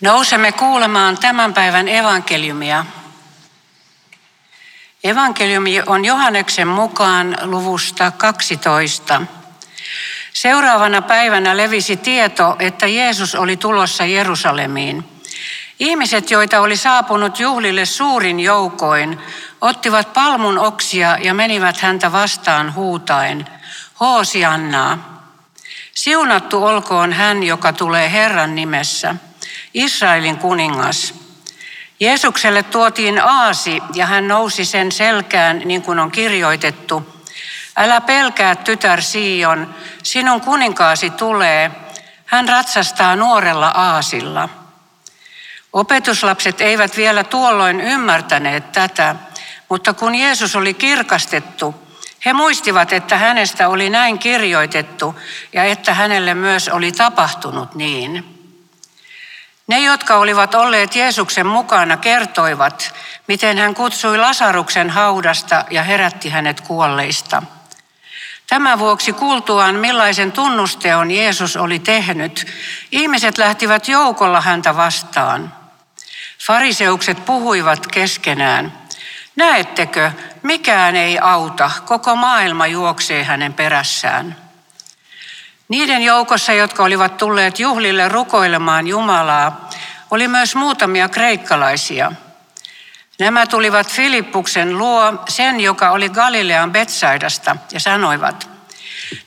Nousemme kuulemaan tämän päivän evankeliumia. Evankeliumi on Johanneksen mukaan luvusta 12. Seuraavana päivänä levisi tieto, että Jeesus oli tulossa Jerusalemiin. Ihmiset, joita oli saapunut juhlille suurin joukoin, ottivat palmun oksia ja menivät häntä vastaan huutaen, Hoosiannaa. Siunattu olkoon hän, joka tulee Herran nimessä – Israelin kuningas. Jeesukselle tuotiin aasi ja hän nousi sen selkään niin kuin on kirjoitettu. Älä pelkää tytär Sion, sinun kuninkaasi tulee. Hän ratsastaa nuorella aasilla. Opetuslapset eivät vielä tuolloin ymmärtäneet tätä, mutta kun Jeesus oli kirkastettu, he muistivat, että hänestä oli näin kirjoitettu ja että hänelle myös oli tapahtunut niin. Ne, jotka olivat olleet Jeesuksen mukana, kertoivat, miten hän kutsui Lasaruksen haudasta ja herätti hänet kuolleista. Tämän vuoksi kuultuaan, millaisen tunnusteon Jeesus oli tehnyt, ihmiset lähtivät joukolla häntä vastaan. Fariseukset puhuivat keskenään. Näettekö, mikään ei auta, koko maailma juoksee hänen perässään. Niiden joukossa, jotka olivat tulleet juhlille rukoilemaan Jumalaa, oli myös muutamia kreikkalaisia. Nämä tulivat Filippuksen luo, sen joka oli Galilean Betsaidasta, ja sanoivat,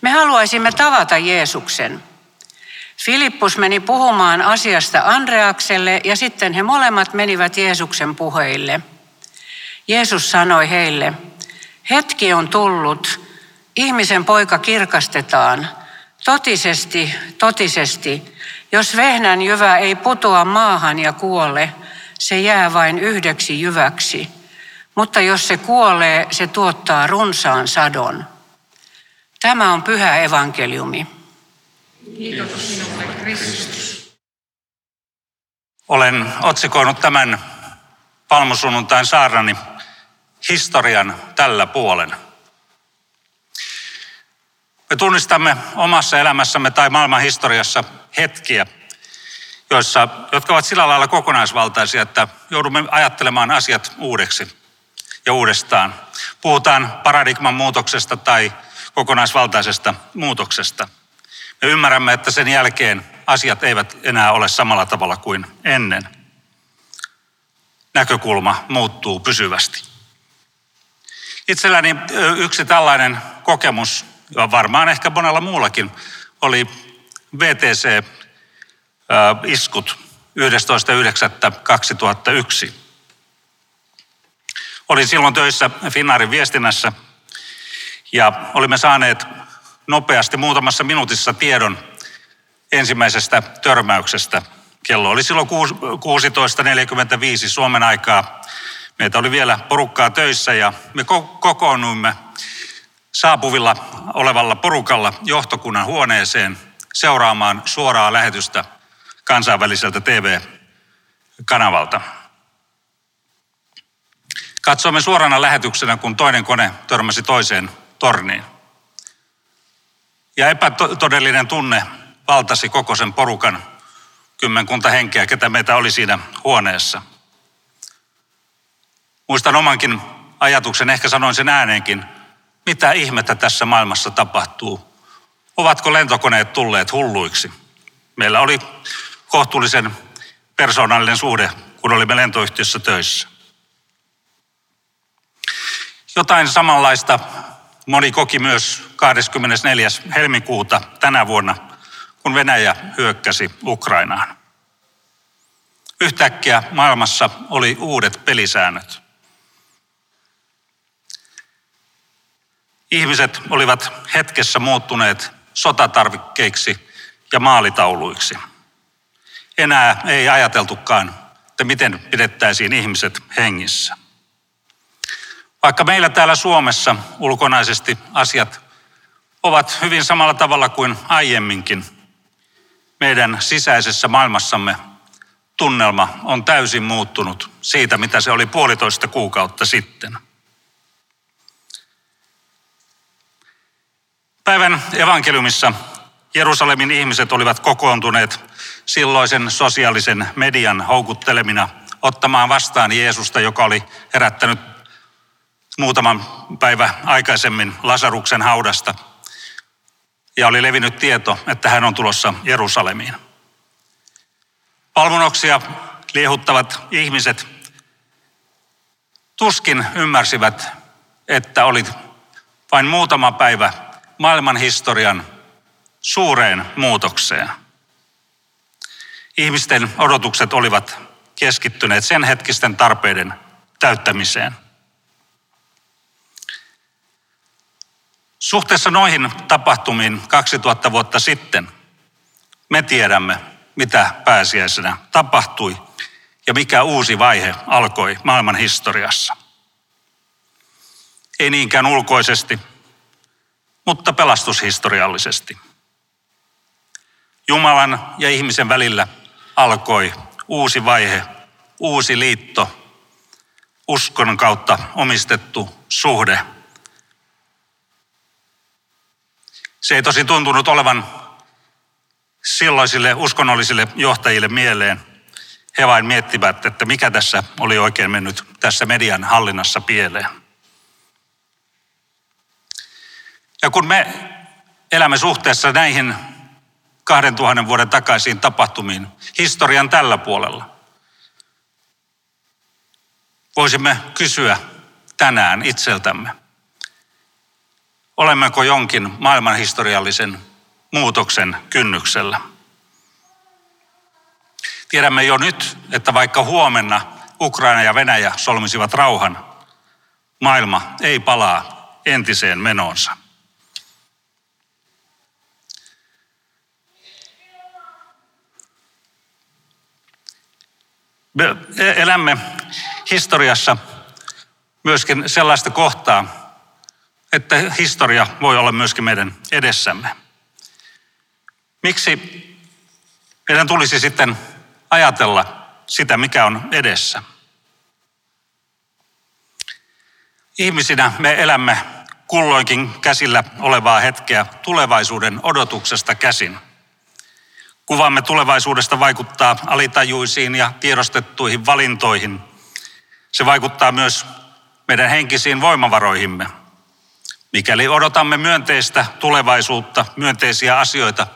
me haluaisimme tavata Jeesuksen. Filippus meni puhumaan asiasta Andreakselle ja sitten he molemmat menivät Jeesuksen puheille. Jeesus sanoi heille, hetki on tullut, ihmisen poika kirkastetaan – Totisesti, totisesti, jos vehnän jyvä ei putoa maahan ja kuole, se jää vain yhdeksi jyväksi. Mutta jos se kuolee, se tuottaa runsaan sadon. Tämä on pyhä evankeliumi. Kiitos sinulle, Kristus. Olen otsikoinut tämän palmusunnuntain saarnani historian tällä puolen – me tunnistamme omassa elämässämme tai maailman historiassa hetkiä, joissa, jotka ovat sillä lailla kokonaisvaltaisia, että joudumme ajattelemaan asiat uudeksi ja uudestaan. Puhutaan paradigman muutoksesta tai kokonaisvaltaisesta muutoksesta. Me ymmärrämme, että sen jälkeen asiat eivät enää ole samalla tavalla kuin ennen. Näkökulma muuttuu pysyvästi. Itselläni yksi tällainen kokemus varmaan ehkä monella muullakin, oli VTC-iskut 11.9.2001. Olin silloin töissä Finnaarin viestinnässä ja olimme saaneet nopeasti muutamassa minuutissa tiedon ensimmäisestä törmäyksestä. Kello oli silloin 16.45 Suomen aikaa. Meitä oli vielä porukkaa töissä ja me kokoonnuimme saapuvilla olevalla porukalla johtokunnan huoneeseen seuraamaan suoraa lähetystä kansainväliseltä TV-kanavalta. Katsoimme suorana lähetyksenä, kun toinen kone törmäsi toiseen torniin. Ja epätodellinen tunne valtasi koko sen porukan kymmenkunta henkeä, ketä meitä oli siinä huoneessa. Muistan omankin ajatuksen, ehkä sanoin sen ääneenkin, mitä ihmettä tässä maailmassa tapahtuu? Ovatko lentokoneet tulleet hulluiksi? Meillä oli kohtuullisen persoonallinen suhde, kun olimme lentoyhtiössä töissä. Jotain samanlaista moni koki myös 24. helmikuuta tänä vuonna, kun Venäjä hyökkäsi Ukrainaan. Yhtäkkiä maailmassa oli uudet pelisäännöt. Ihmiset olivat hetkessä muuttuneet sotatarvikkeiksi ja maalitauluiksi. Enää ei ajateltukaan, että miten pidettäisiin ihmiset hengissä. Vaikka meillä täällä Suomessa ulkonaisesti asiat ovat hyvin samalla tavalla kuin aiemminkin, meidän sisäisessä maailmassamme tunnelma on täysin muuttunut siitä, mitä se oli puolitoista kuukautta sitten – Päivän evankeliumissa Jerusalemin ihmiset olivat kokoontuneet silloisen sosiaalisen median houkuttelemina ottamaan vastaan Jeesusta, joka oli herättänyt muutaman päivä aikaisemmin Lasaruksen haudasta. Ja oli levinnyt tieto, että hän on tulossa Jerusalemiin. Palmunoksia liehuttavat ihmiset tuskin ymmärsivät, että oli vain muutama päivä maailman historian suureen muutokseen. Ihmisten odotukset olivat keskittyneet sen hetkisten tarpeiden täyttämiseen. Suhteessa noihin tapahtumiin 2000 vuotta sitten me tiedämme, mitä pääsiäisenä tapahtui ja mikä uusi vaihe alkoi maailman historiassa. Ei niinkään ulkoisesti, mutta pelastushistoriallisesti. Jumalan ja ihmisen välillä alkoi uusi vaihe, uusi liitto, uskon kautta omistettu suhde. Se ei tosi tuntunut olevan silloisille uskonnollisille johtajille mieleen. He vain miettivät, että mikä tässä oli oikein mennyt tässä median hallinnassa pieleen. Ja kun me elämme suhteessa näihin 2000 vuoden takaisiin tapahtumiin historian tällä puolella, voisimme kysyä tänään itseltämme, olemmeko jonkin maailmanhistoriallisen muutoksen kynnyksellä. Tiedämme jo nyt, että vaikka huomenna Ukraina ja Venäjä solmisivat rauhan, maailma ei palaa entiseen menoonsa. Me elämme historiassa myöskin sellaista kohtaa, että historia voi olla myöskin meidän edessämme. Miksi meidän tulisi sitten ajatella sitä, mikä on edessä? Ihmisinä me elämme kulloinkin käsillä olevaa hetkeä tulevaisuuden odotuksesta käsin – Kuvamme tulevaisuudesta vaikuttaa alitajuisiin ja tiedostettuihin valintoihin. Se vaikuttaa myös meidän henkisiin voimavaroihimme. Mikäli odotamme myönteistä tulevaisuutta, myönteisiä asioita,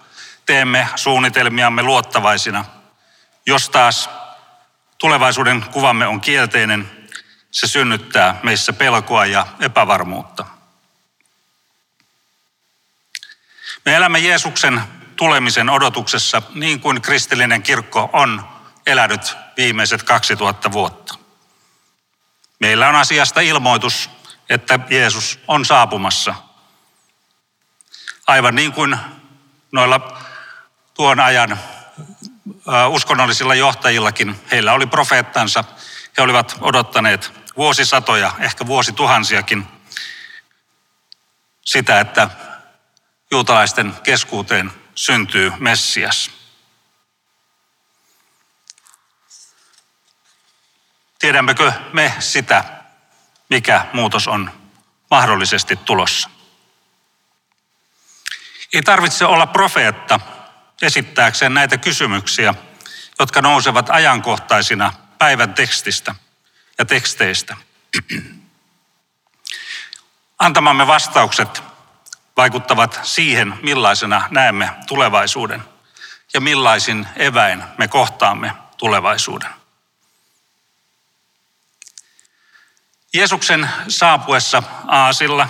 teemme suunnitelmiamme luottavaisina. Jos taas tulevaisuuden kuvamme on kielteinen, se synnyttää meissä pelkoa ja epävarmuutta. Me elämme Jeesuksen tulemisen odotuksessa niin kuin kristillinen kirkko on elänyt viimeiset 2000 vuotta. Meillä on asiasta ilmoitus, että Jeesus on saapumassa. Aivan niin kuin noilla tuon ajan uskonnollisilla johtajillakin, heillä oli profeettansa, he olivat odottaneet vuosisatoja, ehkä vuosituhansiakin sitä, että juutalaisten keskuuteen syntyy Messias. Tiedämmekö me sitä, mikä muutos on mahdollisesti tulossa? Ei tarvitse olla profeetta esittääkseen näitä kysymyksiä, jotka nousevat ajankohtaisina päivän tekstistä ja teksteistä. Antamamme vastaukset vaikuttavat siihen, millaisena näemme tulevaisuuden ja millaisin eväin me kohtaamme tulevaisuuden. Jeesuksen saapuessa Aasilla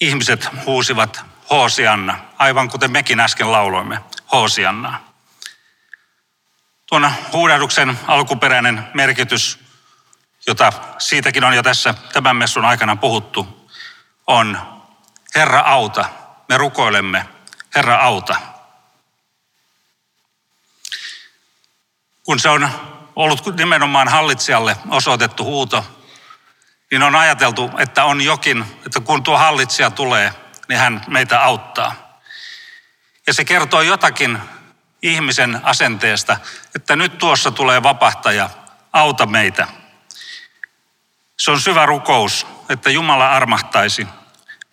ihmiset huusivat Hoosianna, aivan kuten mekin äsken lauloimme Hoosiannaa. Tuon huudahduksen alkuperäinen merkitys, jota siitäkin on jo tässä tämän messun aikana puhuttu, on Herra auta, me rukoilemme, Herra auta. Kun se on ollut nimenomaan hallitsijalle osoitettu huuto, niin on ajateltu, että on jokin, että kun tuo hallitsija tulee, niin hän meitä auttaa. Ja se kertoo jotakin ihmisen asenteesta, että nyt tuossa tulee vapahtaja, auta meitä. Se on syvä rukous, että Jumala armahtaisi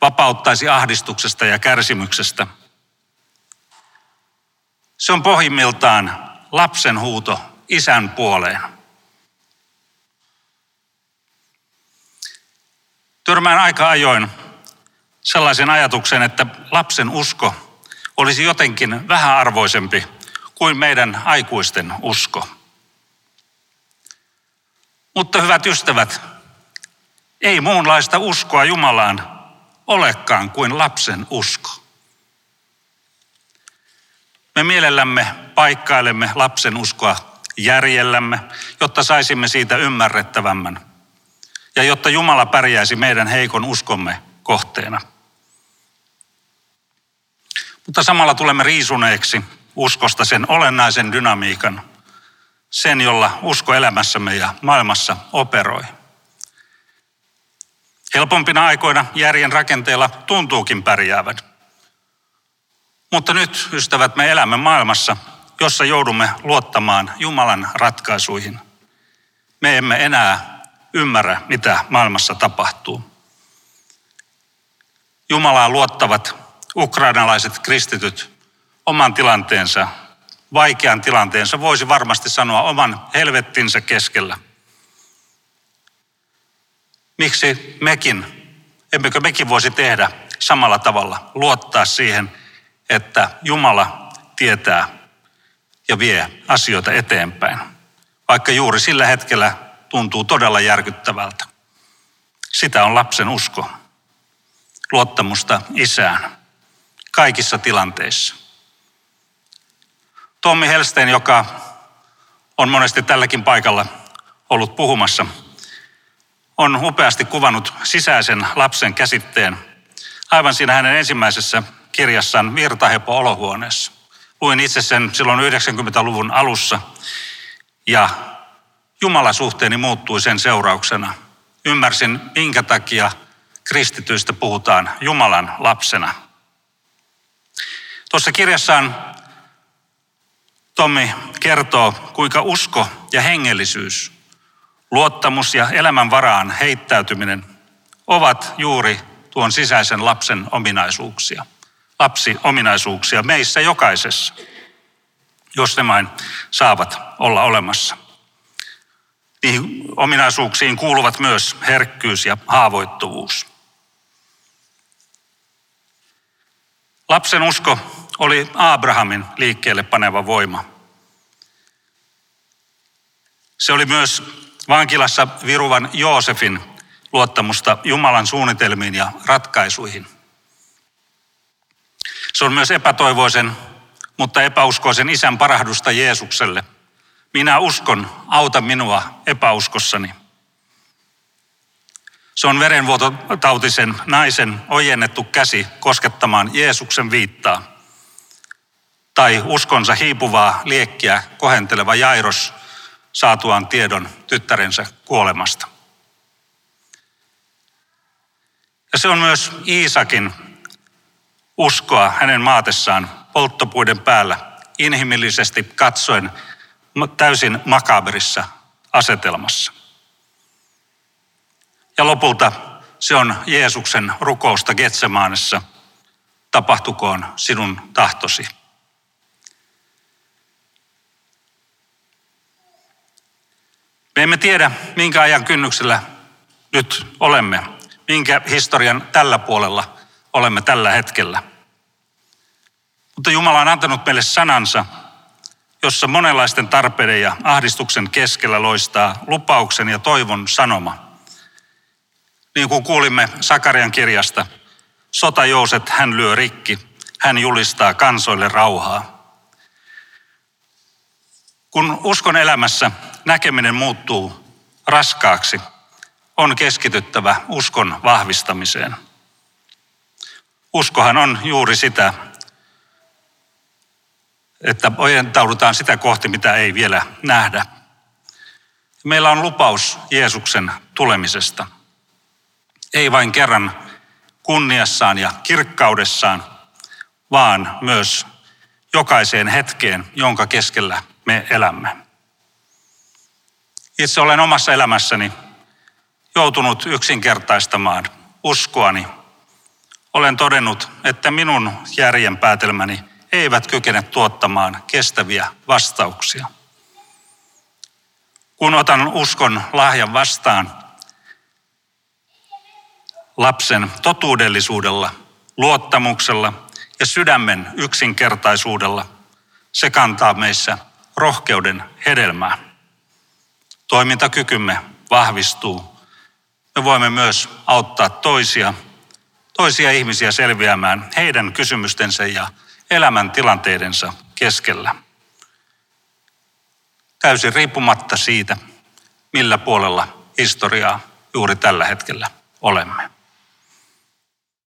vapauttaisi ahdistuksesta ja kärsimyksestä. Se on pohjimmiltaan lapsen huuto isän puoleen. Törmään aika ajoin sellaisen ajatuksen, että lapsen usko olisi jotenkin vähäarvoisempi kuin meidän aikuisten usko. Mutta hyvät ystävät, ei muunlaista uskoa Jumalaan olekaan kuin lapsen usko. Me mielellämme paikkailemme lapsen uskoa järjellämme, jotta saisimme siitä ymmärrettävämmän ja jotta Jumala pärjäisi meidän heikon uskomme kohteena. Mutta samalla tulemme riisuneeksi uskosta sen olennaisen dynamiikan, sen jolla usko elämässämme ja maailmassa operoi. Helpompina aikoina järjen rakenteella tuntuukin pärjäävän. Mutta nyt, ystävät, me elämme maailmassa, jossa joudumme luottamaan Jumalan ratkaisuihin. Me emme enää ymmärrä, mitä maailmassa tapahtuu. Jumalaa luottavat ukrainalaiset kristityt oman tilanteensa, vaikean tilanteensa, voisi varmasti sanoa oman helvettinsä keskellä. Miksi mekin, emmekö mekin voisi tehdä samalla tavalla, luottaa siihen, että Jumala tietää ja vie asioita eteenpäin, vaikka juuri sillä hetkellä tuntuu todella järkyttävältä. Sitä on lapsen usko, luottamusta isään kaikissa tilanteissa. Tommi Helstein, joka on monesti tälläkin paikalla ollut puhumassa, on upeasti kuvannut sisäisen lapsen käsitteen aivan siinä hänen ensimmäisessä kirjassaan Virtahepo olohuoneessa. Luin itse sen silloin 90-luvun alussa ja Jumalasuhteeni muuttui sen seurauksena. Ymmärsin, minkä takia kristityistä puhutaan Jumalan lapsena. Tuossa kirjassaan Tommi kertoo, kuinka usko ja hengellisyys, luottamus ja elämän varaan heittäytyminen ovat juuri tuon sisäisen lapsen ominaisuuksia. Lapsi ominaisuuksia meissä jokaisessa, jos ne vain saavat olla olemassa. Niihin ominaisuuksiin kuuluvat myös herkkyys ja haavoittuvuus. Lapsen usko oli Abrahamin liikkeelle paneva voima. Se oli myös vankilassa viruvan Joosefin luottamusta Jumalan suunnitelmiin ja ratkaisuihin. Se on myös epätoivoisen, mutta epäuskoisen isän parahdusta Jeesukselle – minä uskon, auta minua epäuskossani. Se on verenvuototautisen naisen ojennettu käsi koskettamaan Jeesuksen viittaa. Tai uskonsa hiipuvaa liekkiä kohenteleva Jairos saatuaan tiedon tyttärensä kuolemasta. Ja se on myös Iisakin uskoa hänen maatessaan polttopuiden päällä inhimillisesti katsoen täysin makaberissa asetelmassa. Ja lopulta se on Jeesuksen rukousta Getsemaanessa. Tapahtukoon sinun tahtosi. Me emme tiedä, minkä ajan kynnyksellä nyt olemme, minkä historian tällä puolella olemme tällä hetkellä. Mutta Jumala on antanut meille sanansa, jossa monenlaisten tarpeiden ja ahdistuksen keskellä loistaa lupauksen ja toivon sanoma. Niin kuin kuulimme Sakarian kirjasta, sotajouset hän lyö rikki, hän julistaa kansoille rauhaa. Kun uskon elämässä näkeminen muuttuu raskaaksi, on keskityttävä uskon vahvistamiseen. Uskohan on juuri sitä, että ojentaudutaan sitä kohti, mitä ei vielä nähdä. Meillä on lupaus Jeesuksen tulemisesta. Ei vain kerran kunniassaan ja kirkkaudessaan, vaan myös jokaiseen hetkeen, jonka keskellä me elämme. Itse olen omassa elämässäni joutunut yksinkertaistamaan uskoani. Olen todennut, että minun järjen päätelmäni eivät kykene tuottamaan kestäviä vastauksia. Kun otan uskon lahjan vastaan lapsen totuudellisuudella, luottamuksella ja sydämen yksinkertaisuudella, se kantaa meissä rohkeuden hedelmää. Toimintakykymme vahvistuu. Me voimme myös auttaa toisia, toisia ihmisiä selviämään heidän kysymystensä ja elämäntilanteidensa keskellä. Täysin riippumatta siitä, millä puolella historiaa juuri tällä hetkellä olemme.